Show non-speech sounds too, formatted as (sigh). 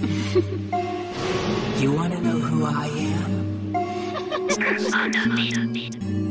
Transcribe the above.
you want to know who I am? (laughs) Oh,